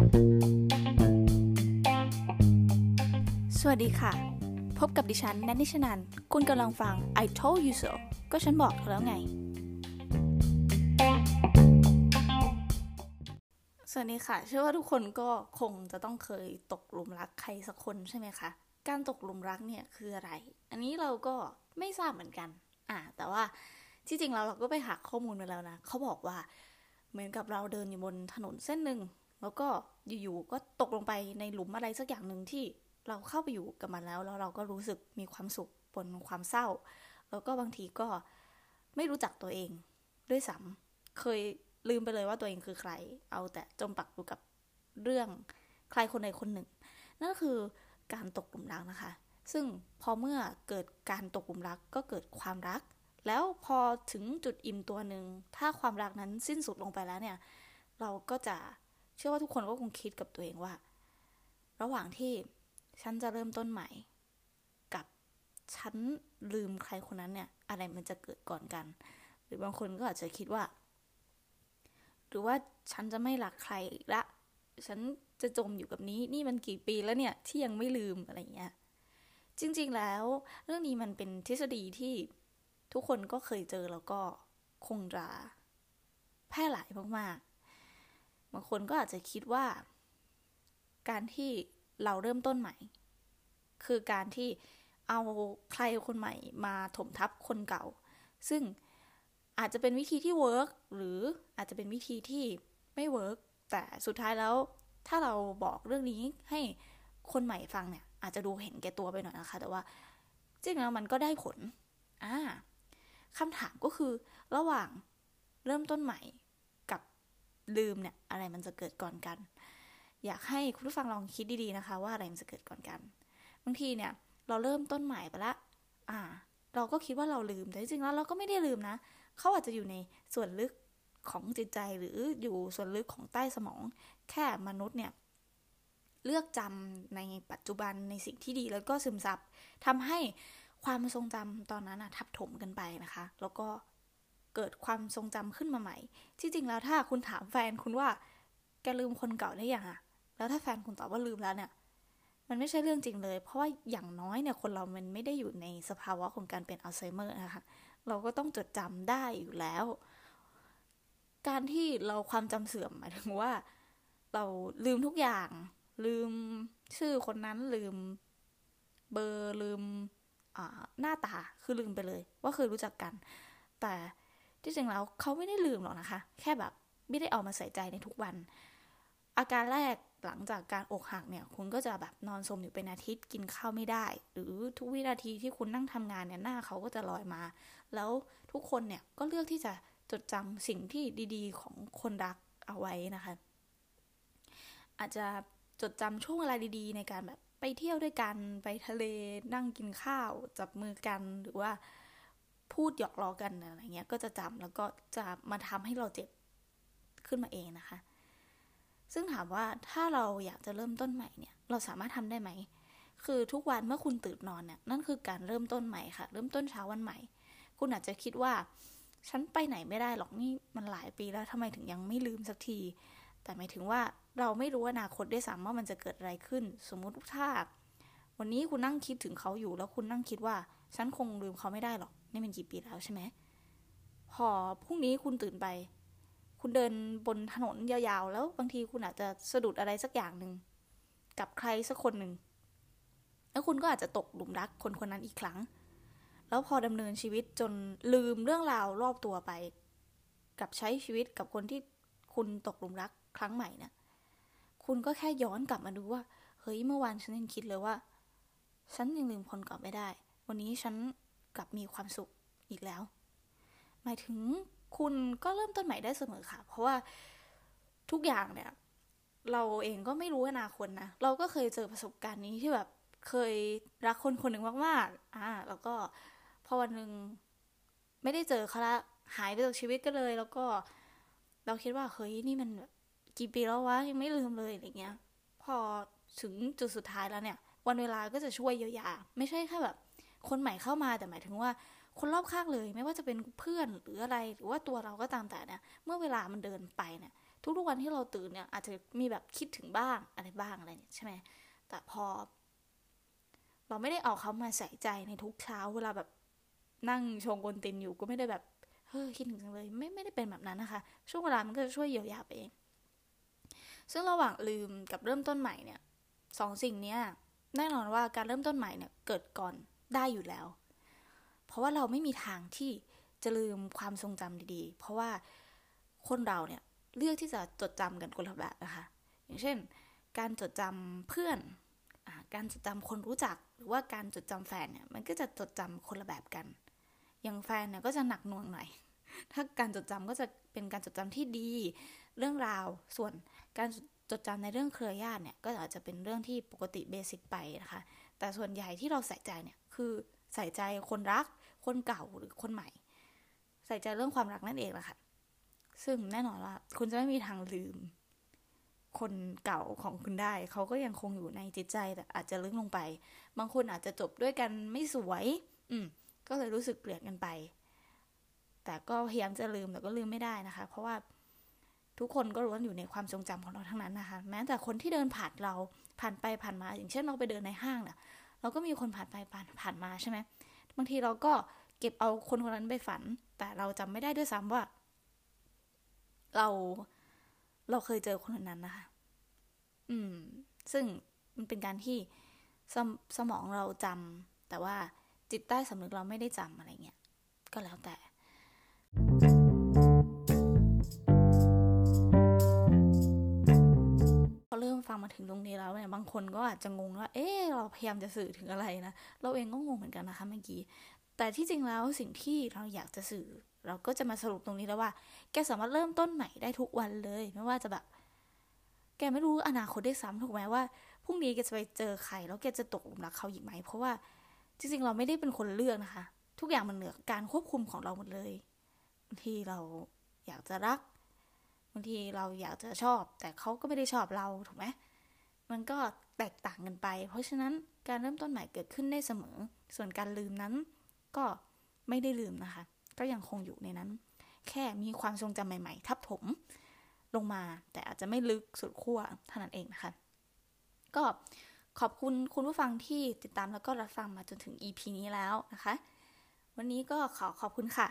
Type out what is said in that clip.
สวัสดีค่ะ พบกับดิฉันแนนนิชนัน คุณกำลังฟัง I told you so ก็ฉันบอกเธอแล้วไง สวัสดีค่ะ เชื่อว่าทุกคนก็คงจะต้องเคยตกหลุมรักใครสักคนใช่ไหมคะ การตกหลุมรักเนี่ยคืออะไร อันนี้เราก็ไม่ทราบเหมือนกัน อ่า แต่ว่าที่จริงแล้วเราก็ไปหาข้อมูลมาแล้วนะ เขาบอกว่าเหมือนกับเราเดินอยู่บนถนนเส้นหนึ่ง แล้วก็อยู่ๆก็ตกลงไปในหลุมอะไรสักอย่างหนึ่งที่เราเข้าไปอยู่กับมันแล้วแล้วเราก็รู้สึกมีความสุขบนความเศร้า แล้วก็บางทีก็ไม่รู้จักตัวเองด้วยซ้ำเคยลืมไปเลยว่าตัวเองคือใคร เอาแต่จมปักอยู่กับเรื่องใครคนใดคนหนึ่ง นั่นคือการตกหลุมรักนะคะ ซึ่งพอเมื่อเกิดการตกหลุมรักก็เกิดความรัก แล้วพอถึงจุดอิ่มตัวหนึ่งถ้าความรักนั้นสิ้นสุดลงไปแล้วเนี่ย เราก็จะ เชื่อว่าทุกคนก็คงคิดกับตัวเองว่า ระหว่างที่ฉันจะเริ่มต้นใหม่ กับฉันลืมใครคนนั้นเนี่ย อะไรมันจะเกิดก่อนกัน หรือบางคนก็อาจจะคิดว่า หรือว่าฉันจะไม่รักใครอีกละ ฉันจะจมอยู่กับนี้นี่มันกี่ปีแล้วเนี่ยที่ยังไม่ลืมอะไรเงี้ยจริง ๆ แล้ว เรื่องนี้มันเป็นทฤษฎีที่ทุกคนก็เคยเจอแล้วก็คงจะแพร่หลายมาก ๆ บางคนก็อาจจะคิดว่า การที่เราเริ่มต้นใหม่ คือการที่เอาใครคนใหม่มาถมทับคนเก่า ซึ่งอาจจะเป็นวิธีที่ work หรืออาจจะเป็นวิธีที่ไม่ work แต่สุดท้ายแล้ว ถ้าเราบอกเรื่องนี้ให้คนใหม่ฟังเนี่ย อาจจะดูเห็นแก่ตัวไปหน่อยนะคะ แต่ว่าจริงแล้วมันก็ได้ผลอ่าคำถามก็คือระหว่างเริ่มต้นใหม่ ลืมเนี่ยอะไรมันจะเกิดก่อนกัน อยากให้คุณผู้ฟังลองคิดดีๆนะคะ ว่าอะไรมันจะเกิดก่อนกันบางทีเนี่ยเราเริ่มต้นใหม่ไปละอ่า เราก็คิดว่าเราลืมแต่จริงๆแล้วเราก็ไม่ได้ลืมนะเขาอาจจะอยู่ในส่วนลึกของจิตใจหรืออยู่ส่วนลึกของใต้สมอง แค่มนุษย์เนี่ยเลือกจำในปัจจุบันในสิ่งที่ดีแล้วก็ซึมซับทำให้ความทรงจำตอนนั้นอะทับถมกันไปนะคะ แล้วก็ เกิดความทรงจำขึ้นมาใหม่ ที่จริงแล้วถ้าคุณถามแฟนคุณว่า แกลืมคนเก่าได้ยังอะแล้วถ้าแฟนคุณตอบว่าลืมแล้วเนี่ย มันไม่ใช่เรื่องจริงเลย เพราะว่าอย่างน้อยเนี่ยคนเรามันไม่ได้อยู่ในสภาวะของการเป็นอัลไซเมอร์นะคะ เราก็ต้องจดจำได้อยู่แล้ว การที่เราความจำเสื่อมหมายถึงว่า เราลืมทุกอย่าง ลืมชื่อคนนั้นลืมเบอร์ลืมหน้าตาคือลืมไปเลย ว่าเคยรู้จักกัน แต่ ที่จริงแล้วเขาไม่ได้ลืมหรอกนะคะ แค่แบบไม่ได้เอามาใส่ใจในทุกวัน อาการแรกหลังจากการอกหักเนี่ย คุณก็จะแบบนอนสมอยู่เป็นอาทิตย์กินข้าวไม่ได้ หรือทุกวินาทีที่คุณนั่งทำงานเนี่ยหน้าเขาก็จะลอยมา แล้วทุกคนเนี่ยก็เลือกที่จะจดจำสิ่งที่ดีๆ ของคนรักเอาไว้นะคะ อาจจะจดจำช่วงเวลาดีๆ ในการแบบไปเที่ยวด้วยกันไปทะเลนั่งกินข้าว จับมือกันหรือว่า พูดหยอกล้อกันอะไรเงี้ย ก็จะจำแล้วก็จะมาทำให้เราเจ็บขึ้นมาเองนะคะ ซึ่งถามว่าถ้าเราอยากจะเริ่มต้นใหม่เนี่ย เราสามารถทำได้ไหม คือทุกวันเมื่อคุณตื่นนอนเนี่ย นั่นคือการเริ่มต้นใหม่ค่ะ เริ่มต้นเช้าวันใหม่ คุณอาจจะคิดว่า ฉันไปไหนไม่ได้หรอกนี่มันหลายปีแล้วทำไมถึงยังไม่ลืมสักที แต่หมายถึงว่าเราไม่รู้อนาคตได้สามว่ามันจะเกิดอะไรขึ้น สมมุติถ้าวันนี้คุณนั่งคิดถึงเขาอยู่แล้วคุณนั่งคิดว่า ฉันคงลืมเขาไม่ได้หรอก นี่มันกี่ปีแล้วใช่ไหมพอพรุ่งนี้คุณตื่นไป คุณเดินบนถนนยาวๆ แล้วบางทีคุณอาจจะสะดุดอะไรสักอย่างหนึ่งกับใครสักคนหนึ่งแล้วคุณก็อาจจะตกหลุมรักคนคนนั้นอีกครั้ง แล้วพอดำเนินชีวิตจนลืมเรื่องราวรอบตัวไป กับใช้ชีวิตกับคนที่คุณตกหลุมรักครั้งใหม่นะี่ยคุณก็แค่ย้อนกลับมาดูว่า เฮ้ยเมื่อวานฉันยังคิดเลยว่า ฉันยังลืมคนเก่าไม่ได้ วันนี้ฉัน กลับมีความสุขอีกแล้ว หมายถึงคุณก็เริ่มต้นใหม่ได้เสมอค่ะ เพราะว่าทุกอย่างเนี่ย เราเองก็ไม่รู้อนาคตนะ เราก็เคยเจอประสบการณ์นี้ที่แบบเคยรักคนคนหนึ่งมากๆ อ่า แล้วก็พอวันหนึ่งไม่ได้เจอเขาละหายไปจากชีวิตก็เลย แล้วก็เราคิดว่าเฮ้ยนี่มันกี่ปีแล้ววะยังไม่ลืมเลยอะไรเงี้ย พอถึงจุดสุดท้ายแล้วเนี่ย วันเวลาก็จะช่วยเยียวยา ไม่ใช่แค่แบบ คนใหม่เข้ามาแต่หมายถึงว่า คนรอบข้างเลย ไม่ว่าจะเป็นเพื่อนหรืออะไรหรือว่าตัวเราก็ตามแต่เนี่ยเมื่อเวลามันเดินไปเนี่ยทุกๆวันที่เราตื่นเนี่ยอาจจะมีแบบคิดถึงบ้างอะไรบ้างอะไรเนี่ยใช่ไหมแต่พอ เราไม่ได้เอาเขามาใส่ใจในทุกเช้าเวลาแบบนั่งชงกลตินอยู่ก็ไม่ได้แบบเฮ้ยคิดถึงจังเลย ไม่ไม่ได้เป็นแบบนั้นนะคะ ช่วงเวลามันก็จะช่วยเยียวยาไปเอง ซึ่งระหว่างลืมกับเริ่มต้นใหม่เนี่ยสองสิ่งนี้แน่นอนว่าการเริ่มต้นใหม่เนี่ยเกิดก่อน ได้อยู่แล้ว เพราะว่าเราไม่มีทางที่จะลืมความทรงจำดีๆ เพราะว่าคนเราเนี่ยเลือกที่จะจดจำกันคนละแบบนะคะ อย่างเช่น การจดจำเพื่อนอการจดจำคนรู้จัก หรือว่าการจดจำแฟนเนี่ย มันก็จะจดจำคนละแบบกัน อย่างแฟนเนี่ยก็จะหนักหน่วงหน่อย ถ้าการจดจำก็จะเป็นการจดจำที่ดี เรื่องราว ส่วนการจดจำในเรื่องเครือญาติเนี่ย ก็อาจจะเป็นเรื่องที่ปกติเบสิกไปนะคะ แต่ส่วนใหญ่ที่เราใส่ใจเนี่ยคือใส่ใจคนรัก คนเก่าหรือคนใหม่ ใส่ใจเรื่องความรักนั่นเองแหละค่ะ ซึ่งแน่นอนว่าคุณจะไม่มีทางลืม คนเก่าของคุณได้ เขาก็ยังคงอยู่ในจิตใจแต่อาจจะลึกลงไป บางคนอาจจะจบด้วยกันไม่สวย อืม ก็เลยรู้สึกเกลียดกันไป แต่ก็พยายามจะลืมแต่ก็ลืมไม่ได้นะคะ เพราะว่า ทุกคนก็รู้ว่าอยู่ในความทรงจำของเราทั้งนั้นนะคะ แม้แต่คนที่เดินผ่านเราผ่านไปผ่านมา อย่างเช่นเราไปเดินในห้างเนี่ยเราก็มีคนผ่านไปผ่านผ่านมาใช่ไหมบางทีเราก็เก็บเอาคนคนนั้นไปฝัน แต่เราจำไม่ได้ด้วยซ้ำว่า เราเราเคยเจอคนนั้นนะคะ อืม ซึ่งมันเป็นการที่สมสมองเราจำแต่ว่าจิตใต้สำนึกเราไม่ได้จำอะไรเงี้ยก็แล้วแต่ ฟังมาถึงตรงนี้แล้วเนี่ยบางคนก็อาจจะงงว่า เอ๊เราพยายามจะสื่อถึงอะไรนะ เราเองก็งงเหมือนกันนะคะเมื่อกี้ แต่ที่จริงแล้วสิ่งที่เราอยากจะสื่อ เราก็จะมาสรุปตรงนี้แล้วว่า แกสามารถเริ่มต้นใหม่ได้ทุกวันเลย ไม่ว่าจะแบบ แกไม่รู้อนาคตได้ซ้ำถูกไหมว่าพรุ่งนี้แกจะไปเจอใครแล้วแกจะตกหลุมรักเขาอีกไหม เพราะว่าจริงๆ เราไม่ได้เป็นคนเลือกนะคะ ทุกอย่างมันเหนือการควบคุมของเราหมดเลย ที่เราอยากจะรัก บางทีเราอยากจะชอบ แต่เขาก็ไม่ได้ชอบเราถูกไหมมันก็แตกต่างกันไป เพราะฉะนั้นการเริ่มต้นใหม่เกิดขึ้นได้เสมอ ส่วนการลืมนั้นก็ไม่ได้ลืมนะคะ ก็ยังคงอยู่ในนั้น แค่มีความทรงจำใหม่ ๆ ทับถมลงมา แต่อาจจะไม่ลึกสุดขั้วเท่านั้นเองนะคะ ก็ขอบคุณคุณผู้ฟังที่ติดตามแล้วก็รับฟังมาจนถึง EP นี้แล้วนะคะ วันนี้ก็ขอขอบคุณค่ะ